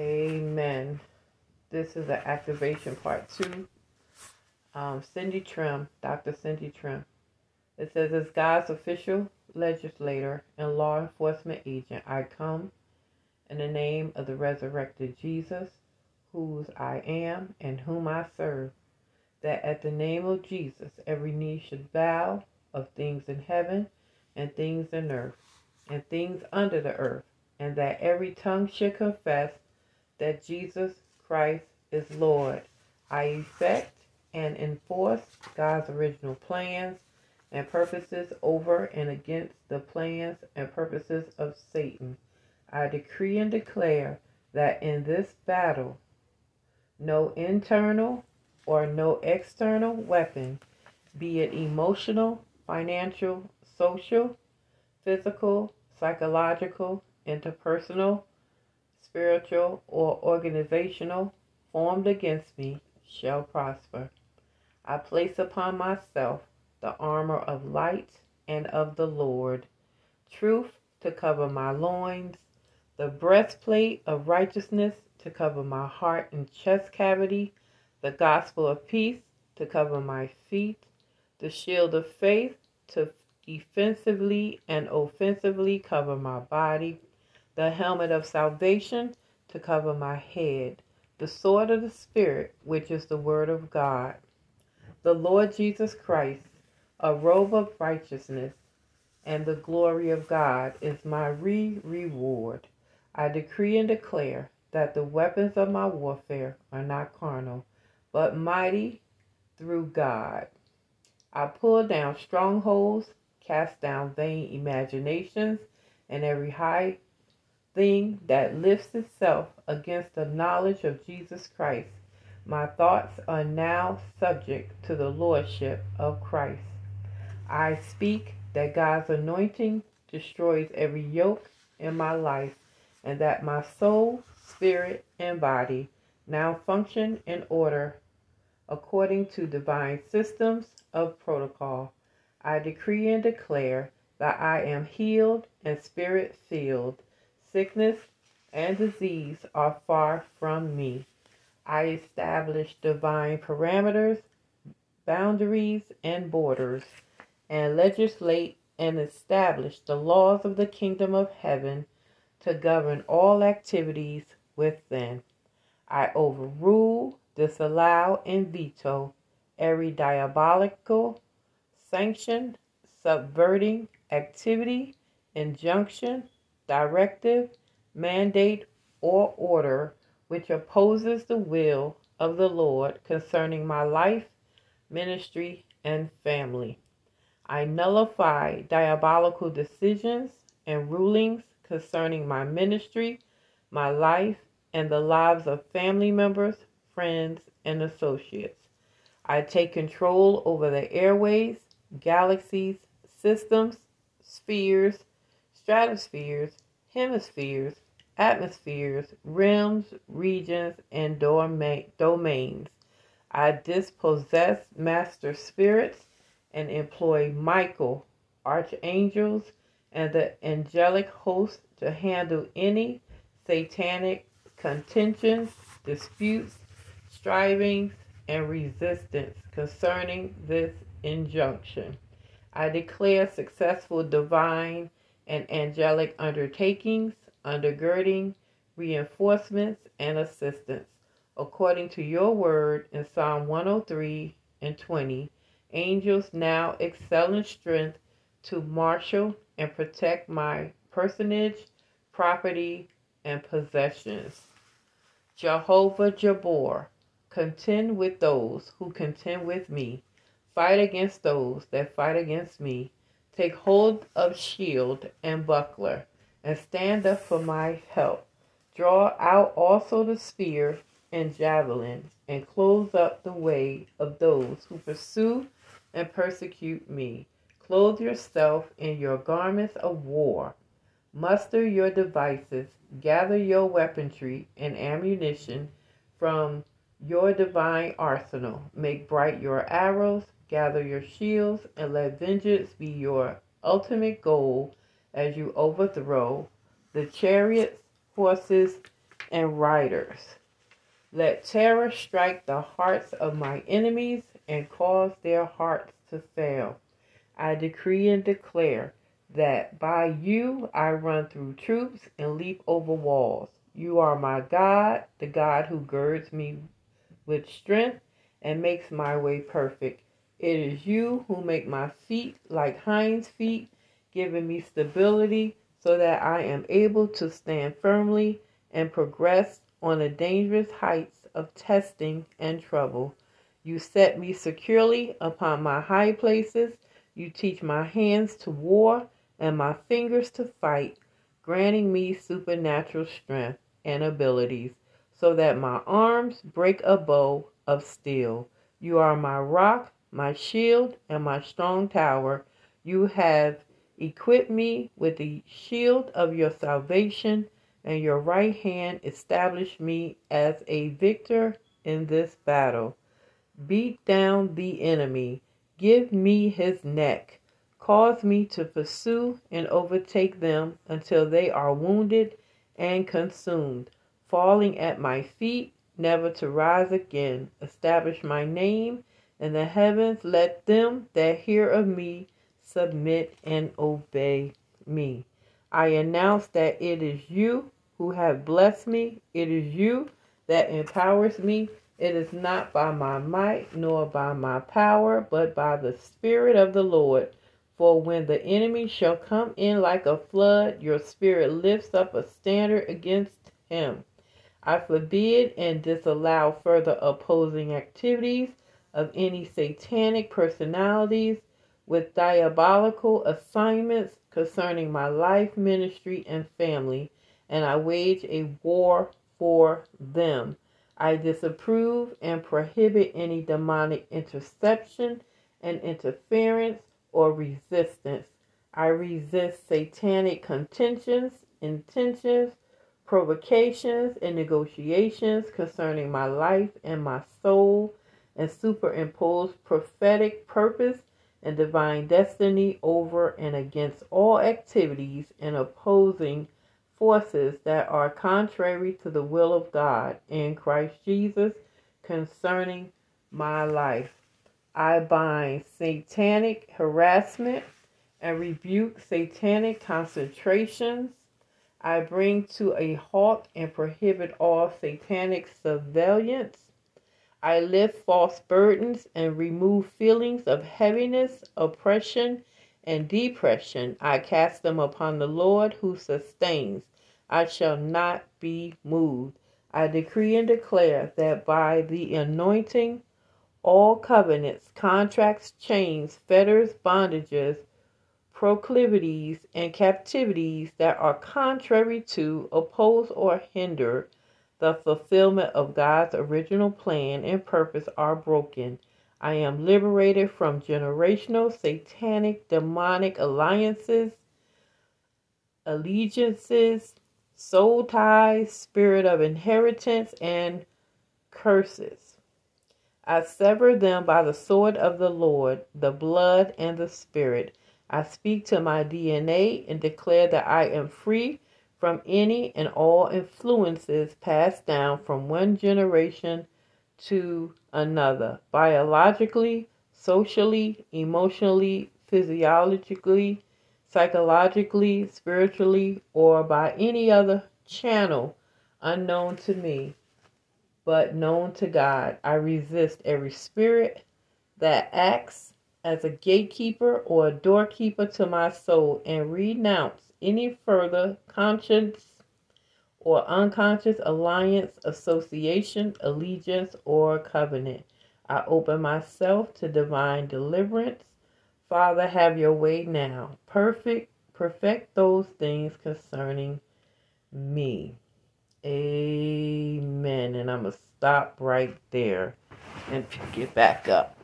Amen. This is the activation part two. Um, Cindy Trimm, Dr. Cindy Trimm. It says, as God's official legislator and law enforcement agent, I come in the name of the resurrected Jesus, whose I am and whom I serve, that at the name of Jesus every knee should bow of things in heaven and things in earth and things under the earth, and that every tongue should confess that Jesus Christ is Lord. I effect and enforce God's original plans and purposes over and against the plans and purposes of Satan. I decree and declare that in this battle, no internal or no external weapon, be it emotional, financial, social, physical, psychological, interpersonal, spiritual, or organizational, formed against me shall prosper. I place upon myself the armor of light and of the Lord, truth to cover my loins, the breastplate of righteousness to cover my heart and chest cavity, the gospel of peace to cover my feet, the shield of faith to defensively and offensively cover my body, the helmet of salvation to cover my head, the sword of the Spirit, which is the word of God, the Lord Jesus Christ, a robe of righteousness, and the glory of God is my re reward. I decree and declare that the weapons of my warfare are not carnal, but mighty through God. I pull down strongholds, cast down vain imaginations, and every high thing that lifts itself against the knowledge of Jesus Christ. My thoughts are now subject to the lordship of Christ. I speak that God's anointing destroys every yoke in my life and that my soul, spirit, and body now function in order according to divine systems of protocol. I decree and declare that I am healed and spirit filled. Sickness and disease are far from me. I establish divine parameters, boundaries, and borders, and legislate and establish the laws of the kingdom of heaven to govern all activities within. I overrule, disallow, and veto every diabolical sanction, subverting activity, injunction, directive, mandate, or order which opposes the will of the Lord concerning my life, ministry, and family. I nullify diabolical decisions and rulings concerning my ministry, my life, and the lives of family members, friends, and associates. I take control over the airways, galaxies, systems, spheres, stratospheres, hemispheres, atmospheres, realms, regions, and domains. I dispossess master spirits and employ Michael, archangels, and the angelic host to handle any satanic contentions, disputes, strivings, and resistance concerning this injunction. I declare successful divine and angelic undertakings, undergirding, reinforcements, and assistance. According to your word in Psalm 103 and 20, angels now excel in strength to marshal and protect my personage, property, and possessions. Jehovah Gibbor, contend with those who contend with me. Fight against those that fight against me. Take hold of shield and buckler, and stand up for my help. Draw out also the spear and javelin, and close up the way of those who pursue and persecute me. Clothe yourself in your garments of war. Muster your devices. Gather your weaponry and ammunition from your divine arsenal. Make bright your arrows. Gather your shields and let vengeance be your ultimate goal as you overthrow the chariots, horses, and riders. Let terror strike the hearts of my enemies and cause their hearts to fail. I decree and declare that by you I run through troops and leap over walls. You are my God, the God who girds me with strength and makes my way perfect. It is you who make my feet like hinds' feet, giving me stability so that I am able to stand firmly and progress on the dangerous heights of testing and trouble. You set me securely upon my high places. You teach my hands to war and my fingers to fight, granting me supernatural strength and abilities so that my arms break a bow of steel. You are my rock, my shield, and my strong tower. You have equipped me with the shield of your salvation, and your right hand established me as a victor in this battle. Beat down the enemy, give me his neck Cause me to pursue and overtake them until they are wounded and consumed, falling at my feet, never to rise again. Establish my name in the heavens. Let them that hear of me submit and obey me. I announce that it is you who have blessed me. It is you that empowers me. It is not by my might nor by my power, but by the Spirit of the Lord. For when the enemy shall come in like a flood, your spirit lifts up a standard against him. I forbid and disallow further opposing activities of any satanic personalities with diabolical assignments concerning my life, ministry, and family, and I wage a war for them. I disapprove and prohibit any demonic interception and interference or resistance. I resist satanic contentions, intentions, provocations, and negotiations concerning my life and my soul, and superimpose prophetic purpose and divine destiny over and against all activities and opposing forces that are contrary to the will of God in Christ Jesus concerning my life. I bind satanic harassment and rebuke satanic concentrations. I bring to a halt and prohibit all satanic surveillance. I lift false burdens and remove feelings of heaviness, oppression, and depression. I cast them upon the Lord who sustains. I shall not be moved. I decree and declare that by the anointing all covenants, contracts, chains, fetters, bondages, proclivities, and captivities that are contrary to, oppose, or hinder the fulfillment of God's original plan and purpose are broken. I am liberated from generational, satanic, demonic alliances, allegiances, soul ties, spirit of inheritance, and curses. I sever them by the sword of the Lord, the blood and the Spirit. I speak to my DNA and declare that I am free from any and all influences passed down from one generation to another, biologically, socially, emotionally, physiologically, psychologically, spiritually, or by any other channel unknown to me but known to God. I resist every spirit that acts as a gatekeeper or a doorkeeper to my soul and renounce any further conscious or unconscious alliance, association, allegiance, or covenant. I open myself to divine deliverance. Father, have your way now. Perfect, perfect those things concerning me. Amen. And I'm going to stop right there and pick it back up.